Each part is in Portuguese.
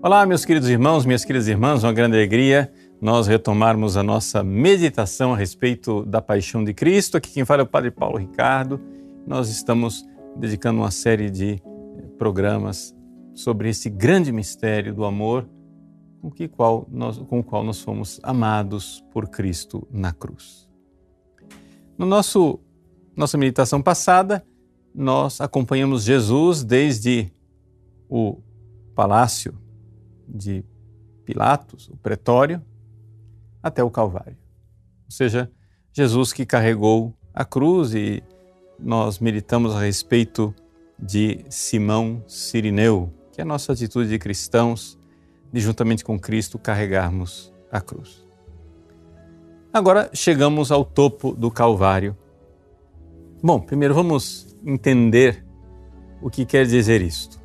Olá, meus queridos irmãos, minhas queridas irmãs, uma grande alegria nós retomarmos a nossa meditação a respeito da paixão de Cristo. Aqui quem fala é o Padre Paulo Ricardo. Nós estamos dedicando uma série de eh, programas sobre esse grande mistério do amor com, que qual nós, com o qual nós fomos amados por Cristo na cruz. No nosso nossa meditação passada, nós acompanhamos Jesus desde o palácio de Pilatos, o pretório, até o Calvário. Ou seja, Jesus que carregou a cruz e nós meditamos a respeito de Simão Sirineu, que é a nossa atitude de cristãos de juntamente com Cristo carregarmos a cruz. Agora chegamos ao topo do Calvário. Bom, primeiro vamos entender o que quer dizer isto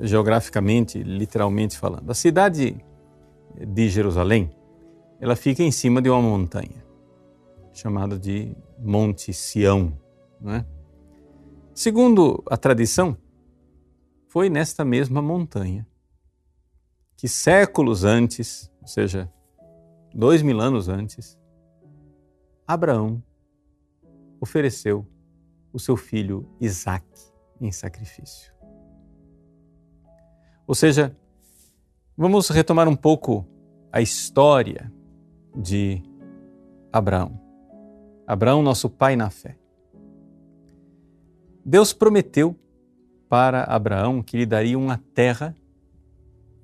geograficamente, literalmente falando. A cidade de Jerusalém, ela fica em cima de uma montanha, chamada de Monte Sião. é? Segundo a tradição, foi nesta mesma montanha que séculos antes, ou seja, dois mil anos antes, Abraão ofereceu o seu filho Isaque em sacrifício. Ou seja, vamos retomar um pouco a história de Abraão. Abraão, nosso pai na fé. Deus prometeu para Abraão que lhe daria uma terra,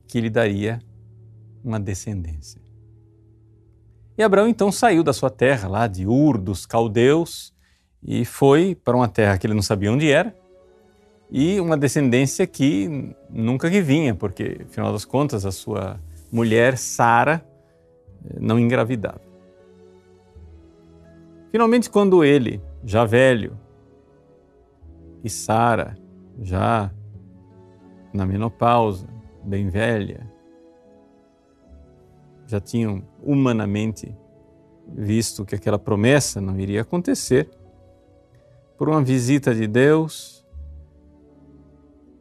que lhe daria uma descendência. E Abraão então saiu da sua terra, lá de Ur dos caldeus, e foi para uma terra que ele não sabia onde era, e uma descendência que nunca que vinha, porque, afinal das contas, a sua mulher, Sara, eh, não engravidava. Finalmente, quando ele, já velho, e Sara, já na menopausa, bem velha, já tinham humanamente visto que aquela promessa não iria acontecer, por uma visita de Deus,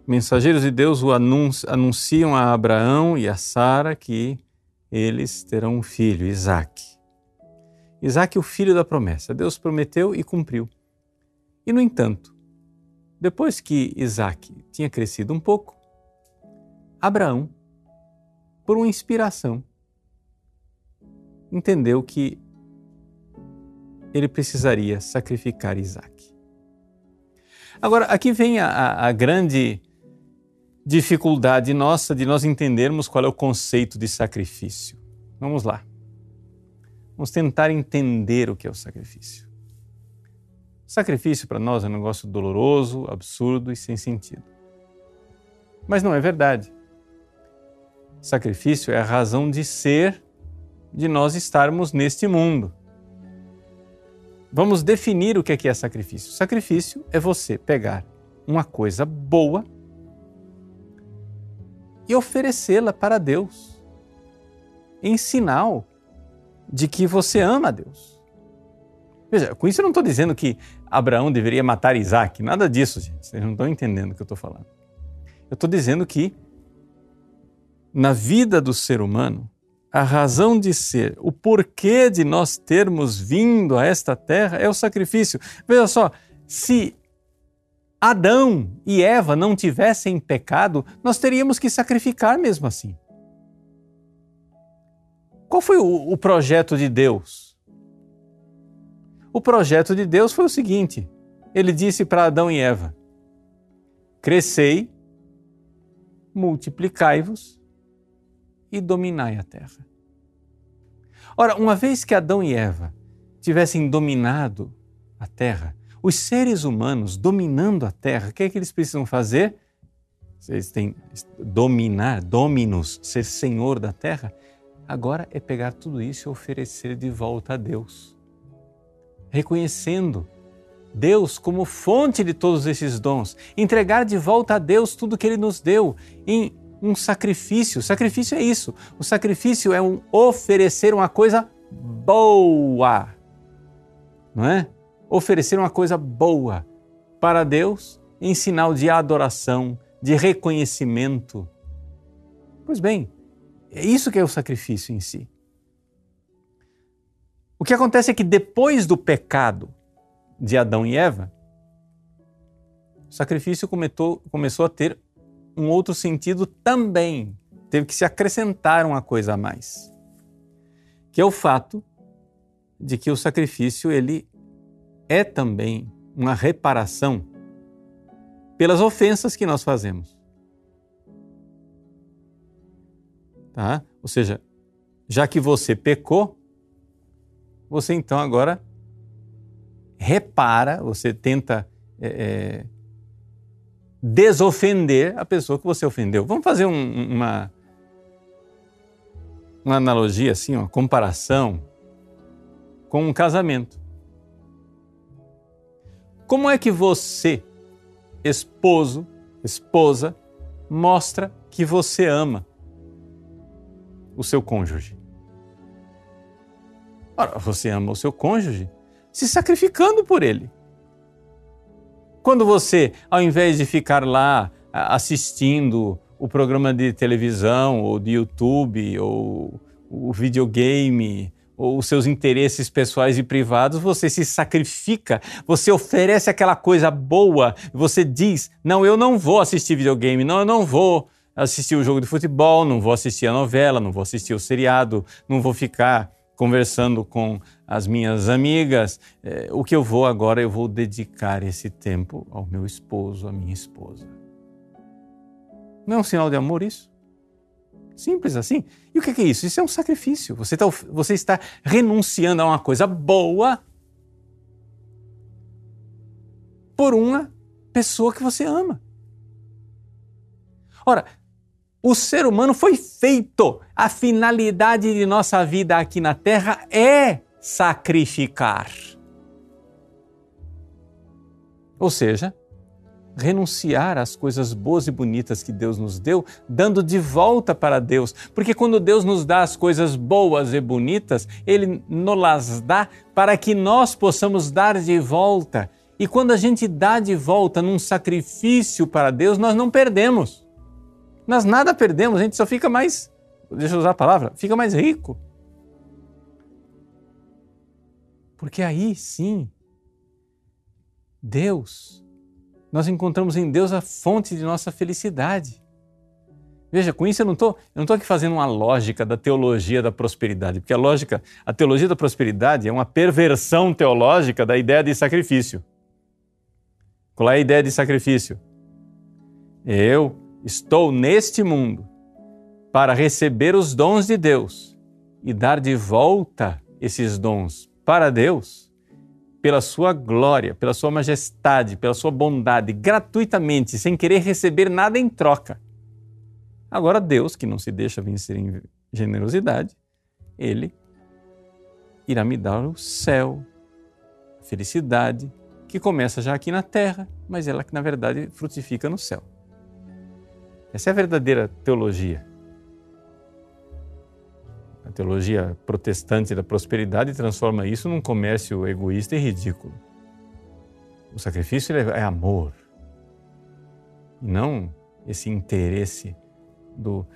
mensageiros de Deus o anunciam a Abraão e a Sara que eles terão um filho, Isaac. Isaac o filho da promessa. Deus prometeu e cumpriu. E, no entanto, depois que Isaac tinha crescido um pouco, Abraão, por uma inspiração, entendeu que ele precisaria sacrificar Isaac. Agora, aqui vem a, a grande dificuldade nossa de nós entendermos qual é o conceito de sacrifício. Vamos lá. Vamos tentar entender o que é o sacrifício. Sacrifício para nós é um negócio doloroso, absurdo e sem sentido. Mas não é verdade. Sacrifício é a razão de ser de nós estarmos neste mundo. Vamos definir o que é, que é sacrifício. Sacrifício é você pegar uma coisa boa e oferecê-la para Deus, em sinal de que você ama a Deus. Veja, com isso eu não estou dizendo que Abraão deveria matar Isaac, nada disso, gente. Vocês não estão entendendo o que eu estou falando. Eu estou dizendo que na vida do ser humano, a razão de ser, o porquê de nós termos vindo a esta terra é o sacrifício. Veja só, se Adão e Eva não tivessem pecado, nós teríamos que sacrificar mesmo assim. Qual foi o, o projeto de Deus? O projeto de Deus foi o seguinte: ele disse para Adão e Eva: crescei, multiplicai-vos e dominai a terra. Ora, uma vez que Adão e Eva tivessem dominado a terra, os seres humanos dominando a Terra, o que é que eles precisam fazer? Eles têm dominar, dominus, ser senhor da Terra. Agora é pegar tudo isso e oferecer de volta a Deus, reconhecendo Deus como fonte de todos esses dons, entregar de volta a Deus tudo que Ele nos deu em um sacrifício. O sacrifício é isso. O sacrifício é um oferecer uma coisa boa, não é? Oferecer uma coisa boa para Deus em sinal de adoração, de reconhecimento. Pois bem, é isso que é o sacrifício em si. O que acontece é que depois do pecado de Adão e Eva, o sacrifício começou, começou a ter um outro sentido também. Teve que se acrescentar uma coisa a mais, que é o fato de que o sacrifício ele é também uma reparação pelas ofensas que nós fazemos. Tá? Ou seja, já que você pecou, você então agora repara, você tenta é, é, desofender a pessoa que você ofendeu. Vamos fazer um, uma, uma analogia, assim, uma comparação com um casamento. Como é que você, esposo, esposa, mostra que você ama o seu cônjuge? Ora, você ama o seu cônjuge se sacrificando por ele. Quando você, ao invés de ficar lá assistindo o programa de televisão ou de YouTube ou o videogame os seus interesses pessoais e privados, você se sacrifica, você oferece aquela coisa boa, você diz: "Não, eu não vou assistir videogame, não, eu não vou assistir o jogo de futebol, não vou assistir a novela, não vou assistir o seriado, não vou ficar conversando com as minhas amigas. É, o que eu vou agora, eu vou dedicar esse tempo ao meu esposo, à minha esposa. Não é um sinal de amor isso? Simples assim. E o que é isso? Isso é um sacrifício. Você está, você está renunciando a uma coisa boa por uma pessoa que você ama. Ora, o ser humano foi feito. A finalidade de nossa vida aqui na Terra é sacrificar. Ou seja, renunciar às coisas boas e bonitas que Deus nos deu, dando de volta para Deus. Porque quando Deus nos dá as coisas boas e bonitas, Ele nos dá para que nós possamos dar de volta. E quando a gente dá de volta num sacrifício para Deus, nós não perdemos. Nós nada perdemos, a gente só fica mais, deixa eu usar a palavra, fica mais rico. Porque aí sim, Deus, nós encontramos em Deus a fonte de nossa felicidade. Veja, com isso eu não estou aqui fazendo uma lógica da teologia da prosperidade, porque a lógica, a teologia da prosperidade é uma perversão teológica da ideia de sacrifício. Qual é a ideia de sacrifício? Eu Estou neste mundo para receber os dons de Deus e dar de volta esses dons para Deus pela sua glória, pela sua majestade, pela sua bondade, gratuitamente, sem querer receber nada em troca. Agora, Deus, que não se deixa vencer em generosidade, Ele irá me dar o céu, a felicidade, que começa já aqui na terra, mas ela que na verdade frutifica no céu. Essa é a verdadeira teologia. Teologia protestante da prosperidade transforma isso num comércio egoísta e ridículo. O sacrifício é amor, não esse interesse do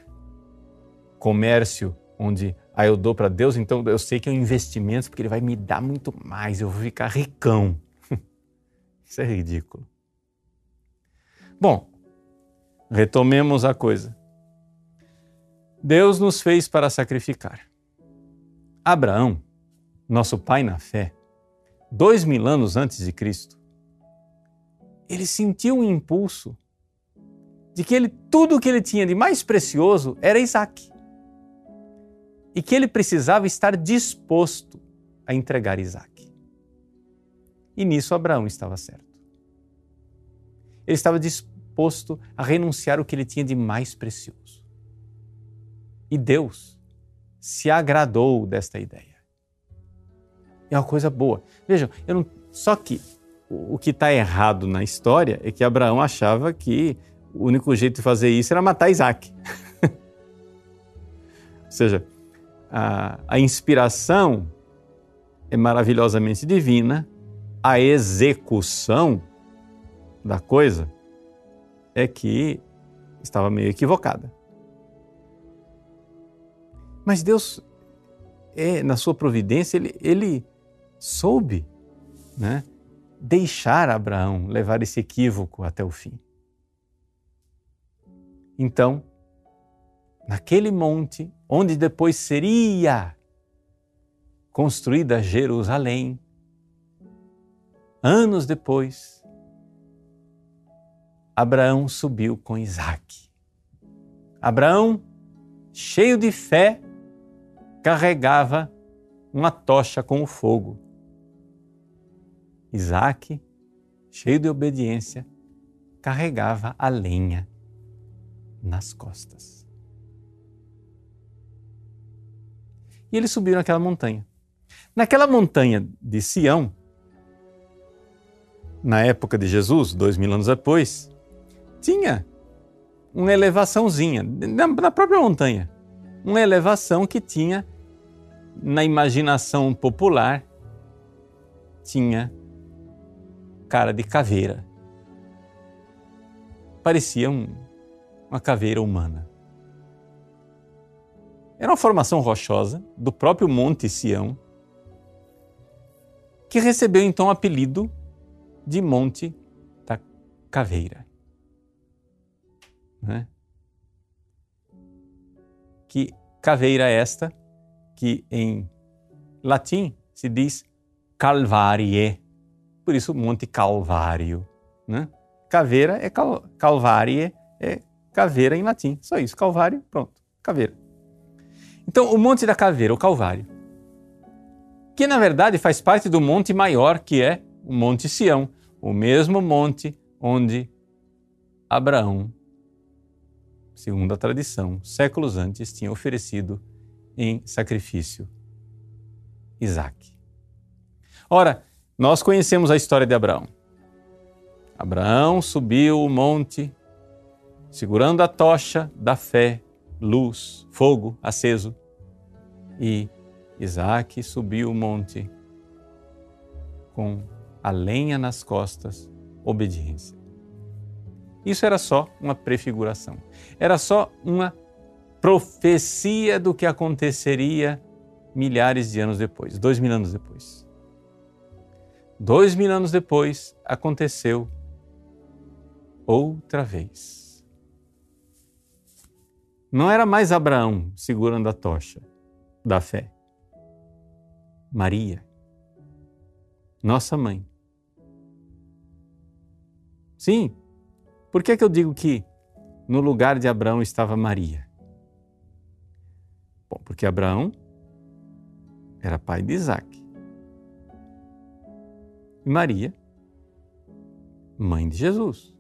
comércio onde ah, eu dou para Deus, então eu sei que é um investimento porque Ele vai me dar muito mais, eu vou ficar ricão. Isso é ridículo. Bom, Retomemos a coisa. Deus nos fez para sacrificar. Abraão, nosso pai na fé, dois mil anos antes de Cristo, ele sentiu um impulso de que ele, tudo o que ele tinha de mais precioso era Isaac. E que ele precisava estar disposto a entregar Isaac. E nisso Abraão estava certo. Ele estava disposto a renunciar o que ele tinha de mais precioso. E Deus se agradou desta ideia. É uma coisa boa. Vejam, não, só que o que está errado na história é que Abraão achava que o único jeito de fazer isso era matar Isaac. Ou seja, a, a inspiração é maravilhosamente divina, a execução da coisa é que estava meio equivocada. Mas Deus, é, na sua providência, ele, ele soube né, deixar Abraão levar esse equívoco até o fim. Então, naquele monte, onde depois seria construída Jerusalém, anos depois, Abraão subiu com Isaac. Abraão, cheio de fé, carregava uma tocha com o fogo. Isaac, cheio de obediência, carregava a lenha nas costas. E eles subiram aquela montanha. Naquela montanha de Sião, na época de Jesus, dois mil anos depois, tinha uma elevaçãozinha, na própria montanha, uma elevação que tinha, na imaginação popular, tinha cara de caveira. Parecia um, uma caveira humana. Era uma formação rochosa do próprio Monte Sião, que recebeu então o apelido de Monte da Caveira. Né? Que caveira é esta, que em latim se diz Calvarie, por isso Monte Calvário. Né? Caveira é cal, Calvarie, é caveira em latim. Só isso, Calvário, pronto, caveira. Então, o Monte da Caveira, o Calvário, que na verdade faz parte do monte maior que é o Monte Sião, o mesmo monte onde Abraão, segundo a tradição, séculos antes tinha oferecido em sacrifício Isaac. Ora, nós conhecemos a história de Abraão. Abraão subiu o monte, segurando a tocha da fé, luz, fogo aceso, e Isaac subiu o monte com a lenha nas costas, obediência. Isso era só uma prefiguração. Era só uma profecia do que aconteceria milhares de anos depois, dois mil anos depois. Dois mil anos depois aconteceu outra vez. Não era mais Abraão segurando a tocha da fé. Maria, nossa mãe. Sim, por que, que eu digo que no lugar de Abraão estava Maria? Bom, porque Abraão era pai de Isaac. E Maria, mãe de Jesus.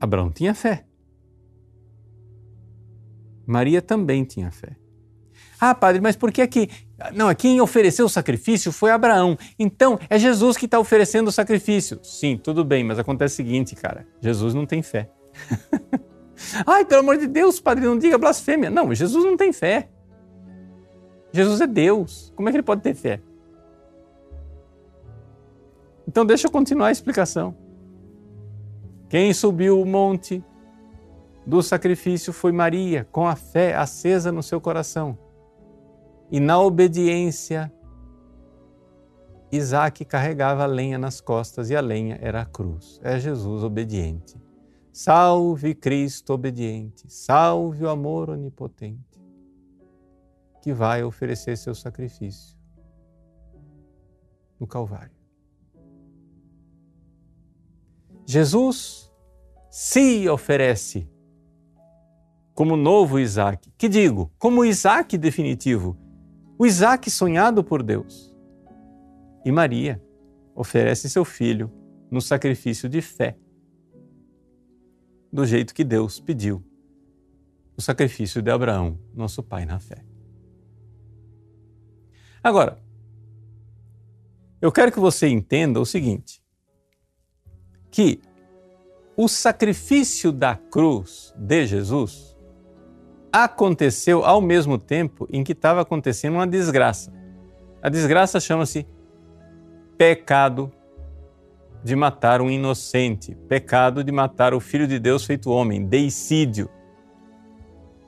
Abraão tinha fé. Maria também tinha fé. Ah, padre, mas por que é que. Não, quem ofereceu o sacrifício foi Abraão. Então, é Jesus que está oferecendo o sacrifício. Sim, tudo bem, mas acontece o seguinte, cara: Jesus não tem fé. Ai, pelo amor de Deus, padre, não diga blasfêmia. Não, Jesus não tem fé. Jesus é Deus. Como é que ele pode ter fé? Então, deixa eu continuar a explicação. Quem subiu o monte do sacrifício foi Maria, com a fé acesa no seu coração. E na obediência, Isaac carregava a lenha nas costas e a lenha era a cruz. É Jesus obediente. Salve Cristo obediente, salve o amor onipotente, que vai oferecer seu sacrifício no Calvário. Jesus se oferece como novo Isaac. Que digo, como Isaac definitivo, o Isaac sonhado por Deus. E Maria oferece seu filho no sacrifício de fé, do jeito que Deus pediu, o sacrifício de Abraão, nosso pai na fé. Agora, eu quero que você entenda o seguinte: que o sacrifício da cruz de Jesus aconteceu ao mesmo tempo em que estava acontecendo uma desgraça. A desgraça chama-se pecado de matar um inocente, pecado de matar o Filho de Deus feito homem, deicídio.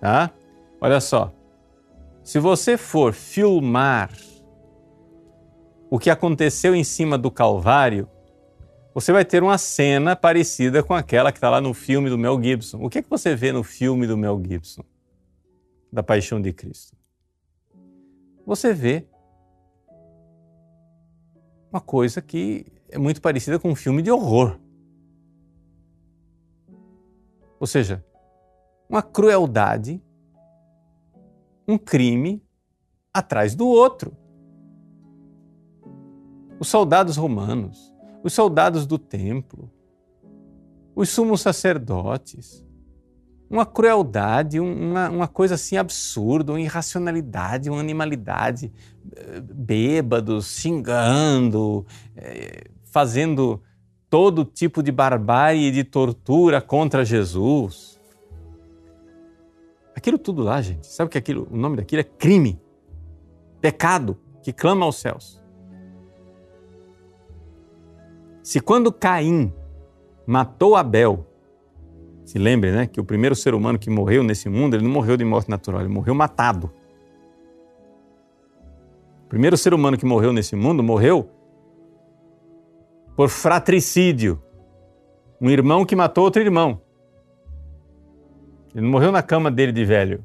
tá? Olha só. Se você for filmar o que aconteceu em cima do Calvário, você vai ter uma cena parecida com aquela que está lá no filme do Mel Gibson. O que, é que você vê no filme do Mel Gibson, da Paixão de Cristo? Você vê uma coisa que é muito parecida com um filme de horror. Ou seja, uma crueldade, um crime atrás do outro. Os soldados romanos, os soldados do templo, os sumos sacerdotes, uma crueldade, uma, uma coisa assim absurda, uma irracionalidade, uma animalidade, eh, bêbados, xingando, eh, fazendo todo tipo de barbárie e de tortura contra Jesus. Aquilo tudo lá, gente, sabe que aquilo, o nome daquilo é crime, pecado que clama aos céus. Se quando Caim matou Abel, se lembre, né, que o primeiro ser humano que morreu nesse mundo, ele não morreu de morte natural, ele morreu matado. O primeiro ser humano que morreu nesse mundo morreu por fratricídio. Um irmão que matou outro irmão. Ele morreu na cama dele de velho.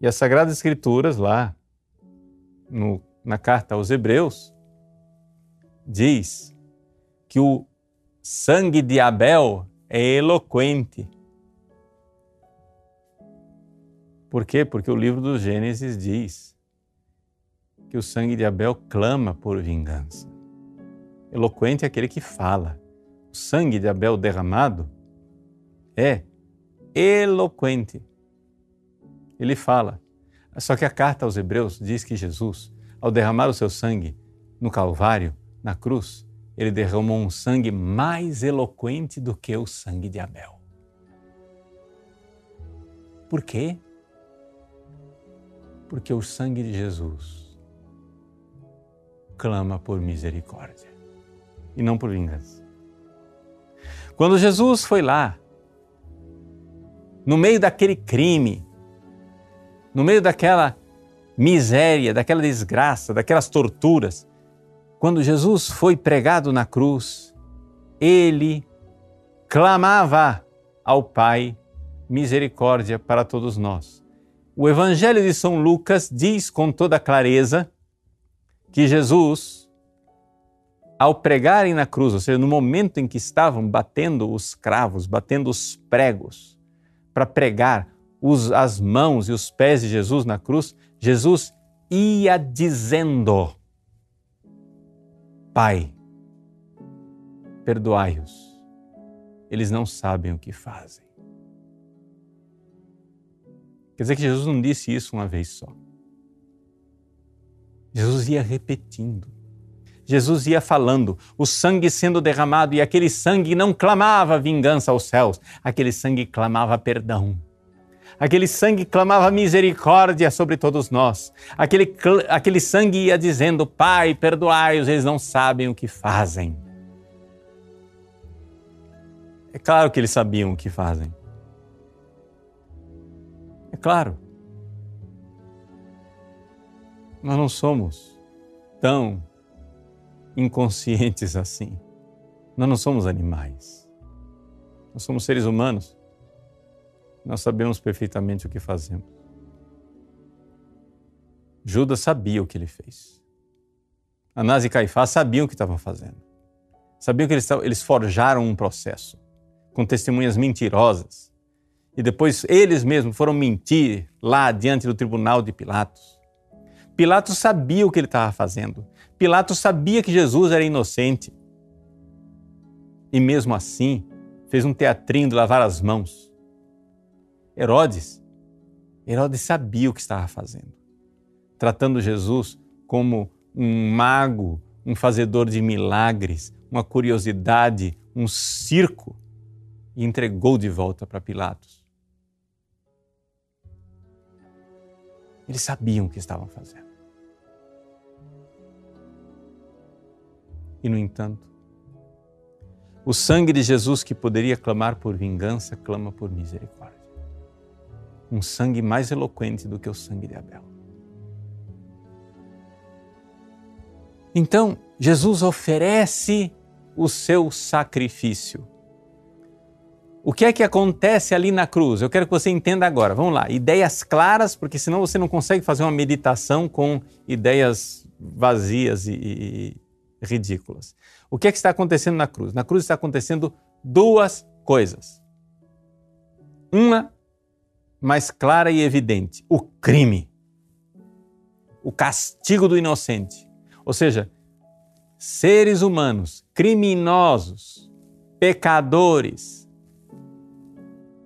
E as Sagradas Escrituras, lá no, na carta aos Hebreus, diz que o sangue de Abel é eloquente. Por quê? Porque o livro do Gênesis diz que o sangue de Abel clama por vingança. Eloquente é aquele que fala. O sangue de Abel derramado é eloquente. Ele fala. Só que a carta aos Hebreus diz que Jesus, ao derramar o seu sangue no Calvário, na cruz, ele derramou um sangue mais eloquente do que o sangue de Abel. Por quê? Porque o sangue de Jesus clama por misericórdia e não por vingança. Quando Jesus foi lá no meio daquele crime, no meio daquela miséria, daquela desgraça, daquelas torturas, quando Jesus foi pregado na cruz, ele clamava ao Pai misericórdia para todos nós. O Evangelho de São Lucas diz com toda clareza que Jesus, ao pregarem na cruz, ou seja, no momento em que estavam batendo os cravos, batendo os pregos, para pregar os, as mãos e os pés de Jesus na cruz, Jesus ia dizendo: Pai, perdoai-os, eles não sabem o que fazem. Quer dizer que Jesus não disse isso uma vez só. Jesus ia repetindo. Jesus ia falando, o sangue sendo derramado, e aquele sangue não clamava vingança aos céus, aquele sangue clamava perdão. Aquele sangue clamava misericórdia sobre todos nós. Aquele, aquele sangue ia dizendo: Pai, perdoai-os, eles não sabem o que fazem. É claro que eles sabiam o que fazem. É claro. Nós não somos tão inconscientes assim. Nós não somos animais. Nós somos seres humanos. Nós sabemos perfeitamente o que fazemos. Judas sabia o que ele fez. Anás e Caifás sabiam o que estavam fazendo. Sabiam que eles, eles forjaram um processo com testemunhas mentirosas. E depois eles mesmos foram mentir lá diante do tribunal de Pilatos. Pilatos sabia o que ele estava fazendo. Pilatos sabia que Jesus era inocente. E mesmo assim, fez um teatrinho de lavar as mãos. Herodes, Herodes sabia o que estava fazendo, tratando Jesus como um mago, um fazedor de milagres, uma curiosidade, um circo, e entregou de volta para Pilatos. Eles sabiam o que estavam fazendo. E, no entanto, o sangue de Jesus que poderia clamar por vingança, clama por misericórdia. um sangue mais eloquente do que o sangue de Abel. Então, Jesus oferece o seu sacrifício. O que é que acontece ali na cruz? Eu quero que você entenda agora. Vamos lá, ideias claras, porque senão você não consegue fazer uma meditação com ideias vazias e, ridículas. O que é que está acontecendo na cruz? Na cruz está acontecendo duas coisas. Uma mais clara e evidente: o crime, o castigo do inocente. Ou seja, seres humanos, criminosos, pecadores,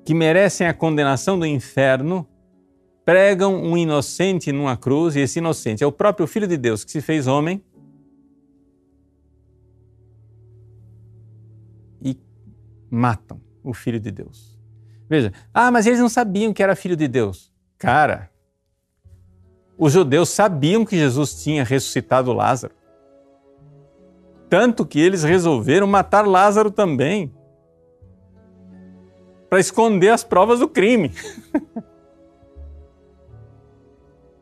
que merecem a condenação do inferno, pregam um inocente numa cruz, e esse inocente é o próprio Filho de Deus que se fez homem. Matam o Filho de Deus. Veja, ah, mas eles não sabiam que era Filho de Deus. Cara, os judeus sabiam que Jesus tinha ressuscitado Lázaro. Tanto que eles resolveram matar Lázaro também para esconder as provas do crime.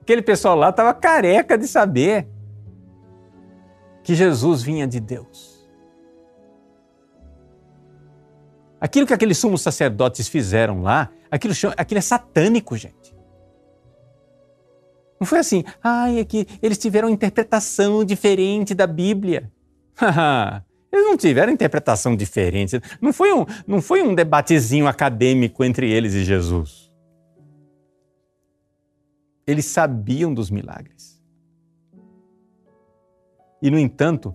Aquele pessoal lá estava careca de saber que Jesus vinha de Deus. Aquilo que aqueles sumos sacerdotes fizeram lá, aquilo, aquilo é satânico, gente. Não foi assim, ai, é que eles tiveram uma interpretação diferente da Bíblia. Eles não tiveram interpretação diferente. Não foi um, não foi um debatezinho acadêmico entre eles e Jesus. Eles sabiam dos milagres. E, no entanto,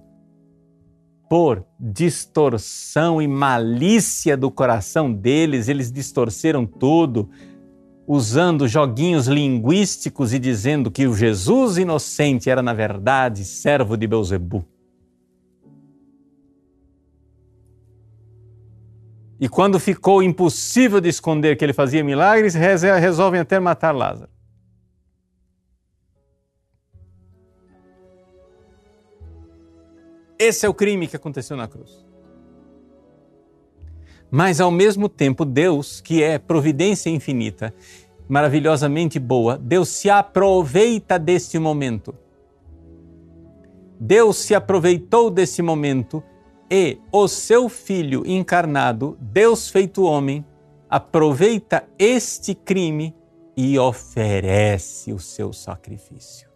por distorção e malícia do coração deles, eles distorceram tudo, usando joguinhos linguísticos e dizendo que o Jesus inocente era, na verdade, servo de Beuzebu. E quando ficou impossível de esconder que ele fazia milagres, resolvem até matar Lázaro. Esse é o crime que aconteceu na cruz. Mas ao mesmo tempo, Deus, que é providência infinita, maravilhosamente boa, Deus se aproveita deste momento. Deus se aproveitou desse momento e o seu Filho encarnado, Deus feito homem, aproveita este crime e oferece o seu sacrifício.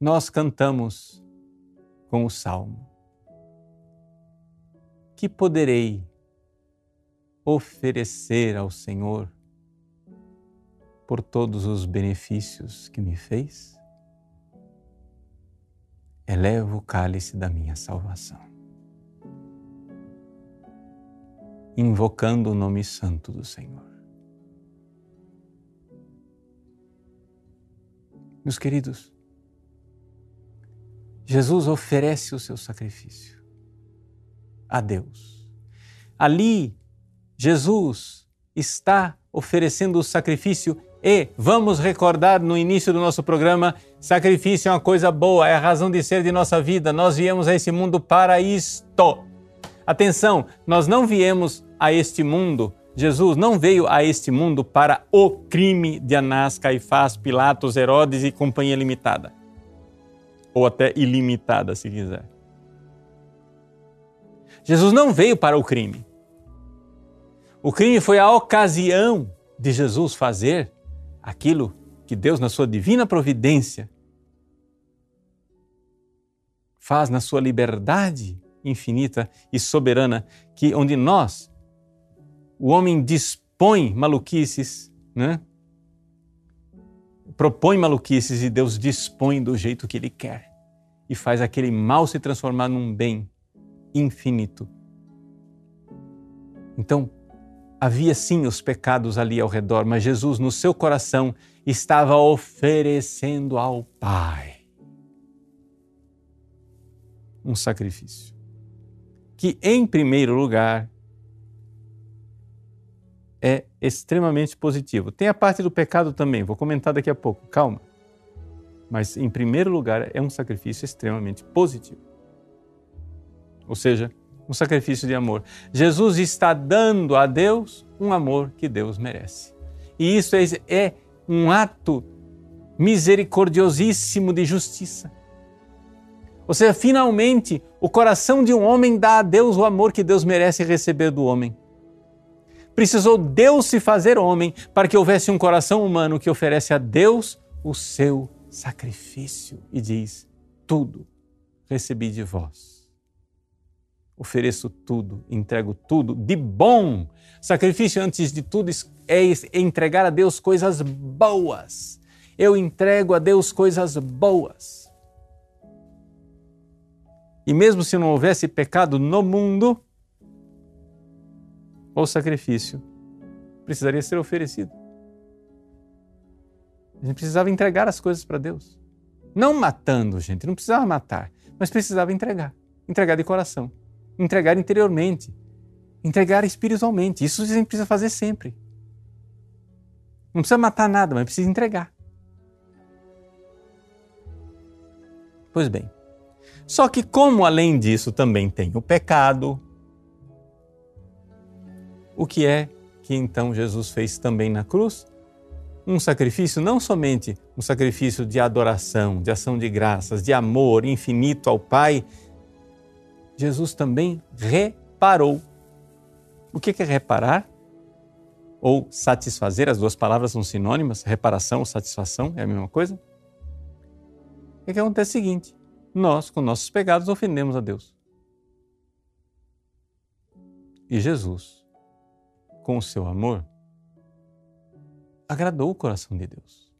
Nós cantamos com o salmo: Que poderei oferecer ao Senhor por todos os benefícios que me fez? Elevo o cálice da minha salvação, invocando o nome santo do Senhor. Meus queridos, Jesus oferece o seu sacrifício a Deus. Ali, Jesus está oferecendo o sacrifício e vamos recordar no início do nosso programa: sacrifício é uma coisa boa, é a razão de ser de nossa vida. Nós viemos a esse mundo para isto. Atenção, nós não viemos a este mundo, Jesus não veio a este mundo para o crime de Anás, Caifás, Pilatos, Herodes e companhia limitada. Ou até ilimitada, se quiser. Jesus não veio para o crime. O crime foi a ocasião de Jesus fazer aquilo que Deus, na sua divina providência, faz na sua liberdade infinita e soberana, que onde nós, o homem dispõe maluquices, né? propõe maluquices e Deus dispõe do jeito que Ele quer e faz aquele mal se transformar num bem infinito. Então, Havia sim os pecados ali ao redor, mas Jesus, no seu coração, estava oferecendo ao Pai um sacrifício. Que, em primeiro lugar, é extremamente positivo. Tem a parte do pecado também, vou comentar daqui a pouco, calma. Mas, em primeiro lugar, é um sacrifício extremamente positivo. ou seja, um sacrifício de amor. Jesus está dando a Deus um amor que Deus merece. E isso é, é um ato misericordiosíssimo de justiça. Ou seja, finalmente, o coração de um homem dá a Deus o amor que Deus merece receber do homem. Precisou Deus se fazer homem para que houvesse um coração humano que oferece a Deus o seu sacrifício e diz: Tudo recebi de vós. Ofereço tudo, entrego tudo de bom. Sacrifício, antes de tudo, é entregar a Deus coisas boas. Eu entrego a Deus coisas boas. E mesmo se não houvesse pecado no mundo, o sacrifício precisaria ser oferecido. A gente precisava entregar as coisas para Deus. Não matando, gente, não precisava matar, mas precisava entregar. Entregar de coração, entregar interiormente, entregar espiritualmente. Isso a gente precisa fazer sempre. Não precisa matar nada, mas precisa entregar. Pois bem, só que, como além disso também tem o pecado, o que é que então Jesus fez também na cruz? Um sacrifício, não somente um sacrifício de adoração, de ação de graças, de amor infinito ao Pai, Jesus também reparou. O que é reparar? Ou satisfazer, as duas palavras são sinônimas, reparação ou satisfação é a mesma coisa? O que acontece é o seguinte: nós, com nossos pecados, ofendemos a Deus. E Jesus, com o seu amor, agradou o coração de Deus.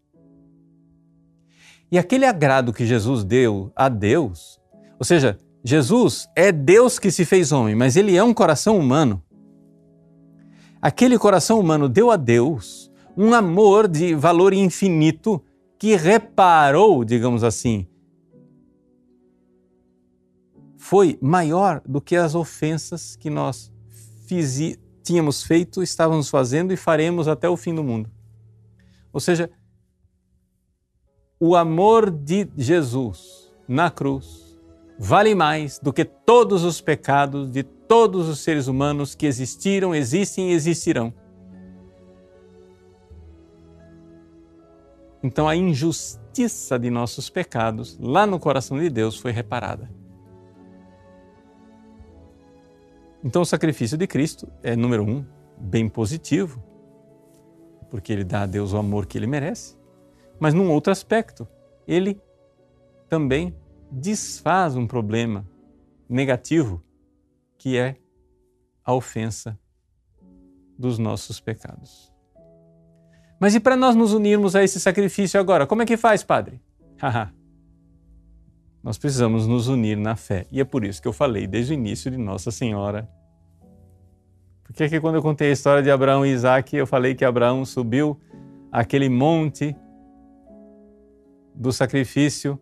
E aquele agrado que Jesus deu a Deus, ou seja, Jesus é Deus que se fez homem, mas ele é um coração humano. Aquele coração humano deu a Deus um amor de valor infinito que reparou, digamos assim, foi maior do que as ofensas que nós fiz, tínhamos feito, estávamos fazendo e faremos até o fim do mundo. Ou seja, o amor de Jesus na cruz vale mais do que todos os pecados de todos os seres humanos que existiram, existem e existirão. Então a injustiça de nossos pecados lá no coração de Deus foi reparada. Então, o sacrifício de Cristo é, número um, bem positivo, porque ele dá a Deus o amor que ele merece, mas num outro aspecto, ele também desfaz um problema negativo que é a ofensa dos nossos pecados. Mas e para nós nos unirmos a esse sacrifício agora? Como é que faz, Padre? Nós precisamos nos unir na fé. E é por isso que eu falei desde o início de Nossa Senhora. Por que, quando eu contei a história de Abraão e Isaac, eu falei que Abraão subiu aquele monte do sacrifício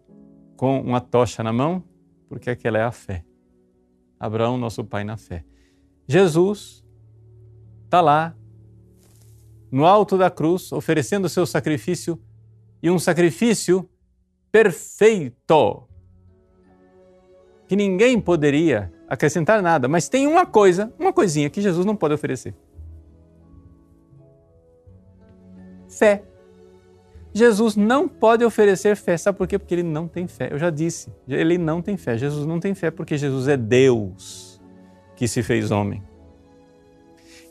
com uma tocha na mão? Porque aquela é a fé. Abraão, nosso pai na fé. Jesus está lá, no alto da cruz, oferecendo o seu sacrifício e um sacrifício perfeito que ninguém poderia acrescentar nada, mas tem uma coisa, uma coisinha que Jesus não pode oferecer: fé. Jesus não pode oferecer fé, sabe por quê? Porque ele não tem fé. Eu já disse, ele não tem fé. Jesus não tem fé porque Jesus é Deus que se fez homem.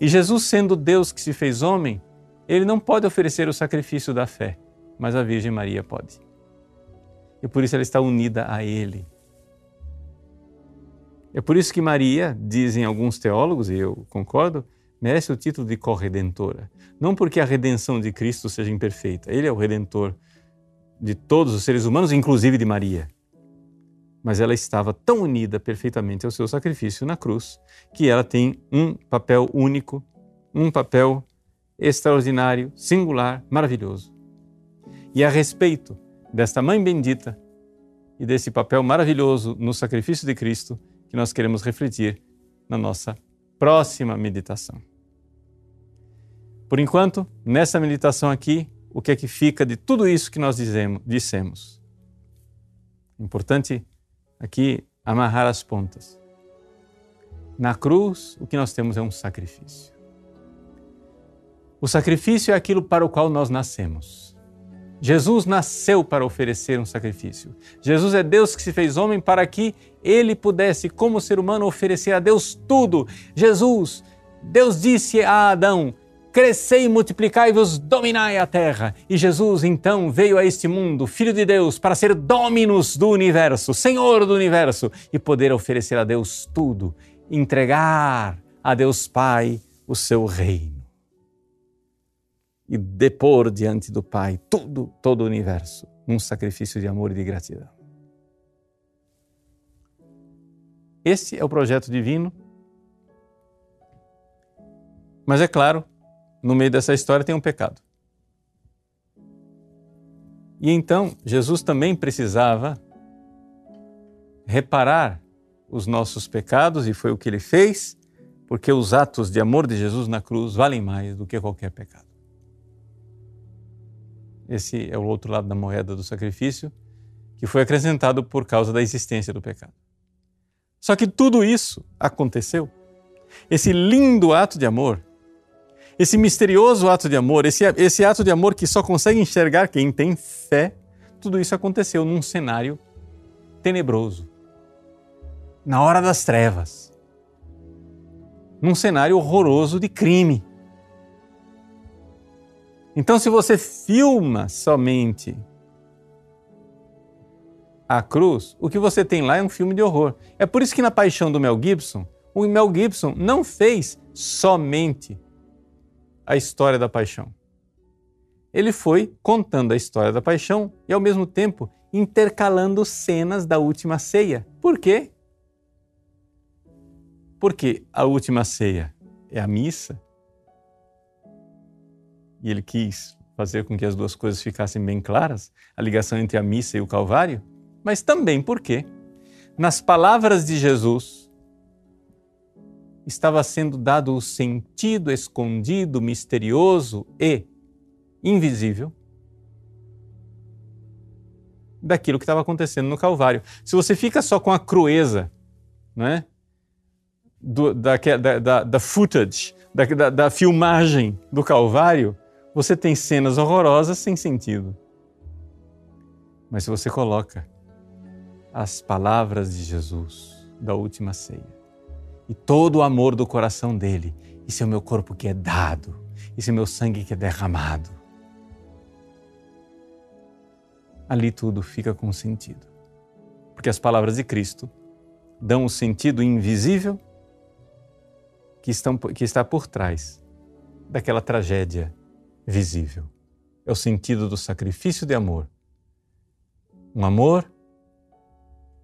E Jesus, sendo Deus que se fez homem, ele não pode oferecer o sacrifício da fé, mas a Virgem Maria pode. E por isso ela está unida a ele. É por isso que Maria, dizem alguns teólogos, e eu concordo, merece o título de corredentora. Não porque a redenção de Cristo seja imperfeita, ele é o redentor de todos os seres humanos, inclusive de Maria. Mas ela estava tão unida perfeitamente ao seu sacrifício na cruz que ela tem um papel único, um papel extraordinário, singular, maravilhoso. E a respeito desta mãe bendita e desse papel maravilhoso no sacrifício de Cristo, que nós queremos refletir na nossa próxima meditação. Por enquanto, nessa meditação aqui, o que é que fica de tudo isso que nós dizemos, dissemos? Importante aqui amarrar as pontas. Na cruz, o que nós temos é um sacrifício. O sacrifício é aquilo para o qual nós nascemos. Jesus nasceu para oferecer um sacrifício. Jesus é Deus que se fez homem para que ele pudesse, como ser humano, oferecer a Deus tudo. Jesus, Deus disse a Adão: crescei multiplicai-vos, dominai a terra. E Jesus então veio a este mundo, Filho de Deus, para ser dominus do universo, Senhor do universo, e poder oferecer a Deus tudo, entregar a Deus Pai o seu reino. E depor diante do Pai tudo, todo o universo, num sacrifício de amor e de gratidão. Esse é o projeto divino. Mas é claro, no meio dessa história tem um pecado. E então, Jesus também precisava reparar os nossos pecados, e foi o que ele fez, porque os atos de amor de Jesus na cruz valem mais do que qualquer pecado. Esse é o outro lado da moeda do sacrifício, que foi acrescentado por causa da existência do pecado. Só que tudo isso aconteceu. Esse lindo ato de amor esse misterioso ato de amor, esse, esse ato de amor que só consegue enxergar quem tem fé, tudo isso aconteceu num cenário tenebroso, na hora das trevas, num cenário horroroso de crime. Então, se você filma somente a cruz, o que você tem lá é um filme de horror. É por isso que na Paixão do Mel Gibson, o Mel Gibson não fez somente a história da paixão. Ele foi contando a história da paixão e, ao mesmo tempo, intercalando cenas da última ceia. Por quê? Porque a última ceia é a missa e ele quis fazer com que as duas coisas ficassem bem claras, a ligação entre a missa e o Calvário, mas também porque, nas palavras de Jesus, estava sendo dado o sentido escondido, misterioso e invisível daquilo que estava acontecendo no Calvário. Se você fica só com a crueza, né? Do, da, da, da, footage, da, da, da filmagem do Calvário, você tem cenas horrorosas sem sentido. Mas se você coloca as palavras de Jesus da última ceia, e todo o amor do coração dele. Isso é o meu corpo que é dado, isso é o meu sangue que é derramado. Ali tudo fica com sentido. Porque as palavras de Cristo dão o um sentido invisível que, estão, que está por trás daquela tragédia visível. É o sentido do sacrifício de amor. Um amor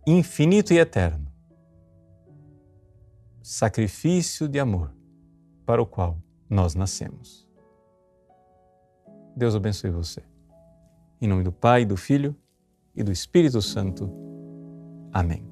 infinito e eterno sacrifício de amor para o qual nós nascemos. Deus abençoe você. Em nome do Pai, do Filho e do Espírito Santo. Amém.